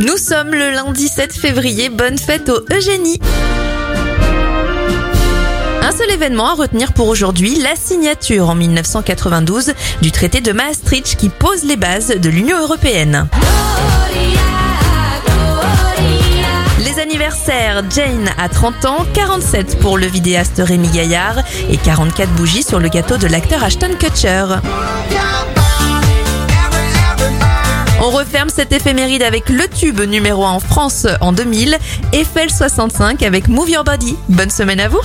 Nous sommes le lundi 7 février, bonne fête au Eugénie. Un seul événement à retenir pour aujourd'hui, la signature en 1992 du traité de Maastricht qui pose les bases de l'Union européenne. Les anniversaires, Jane a 30 ans, 47 pour le vidéaste Rémi Gaillard et 44 bougies sur le gâteau de l'acteur Ashton Kutcher. On referme cette éphéméride avec le tube numéro 1 en France en 2000, Eiffel 65 avec Move Your Body. Bonne semaine à vous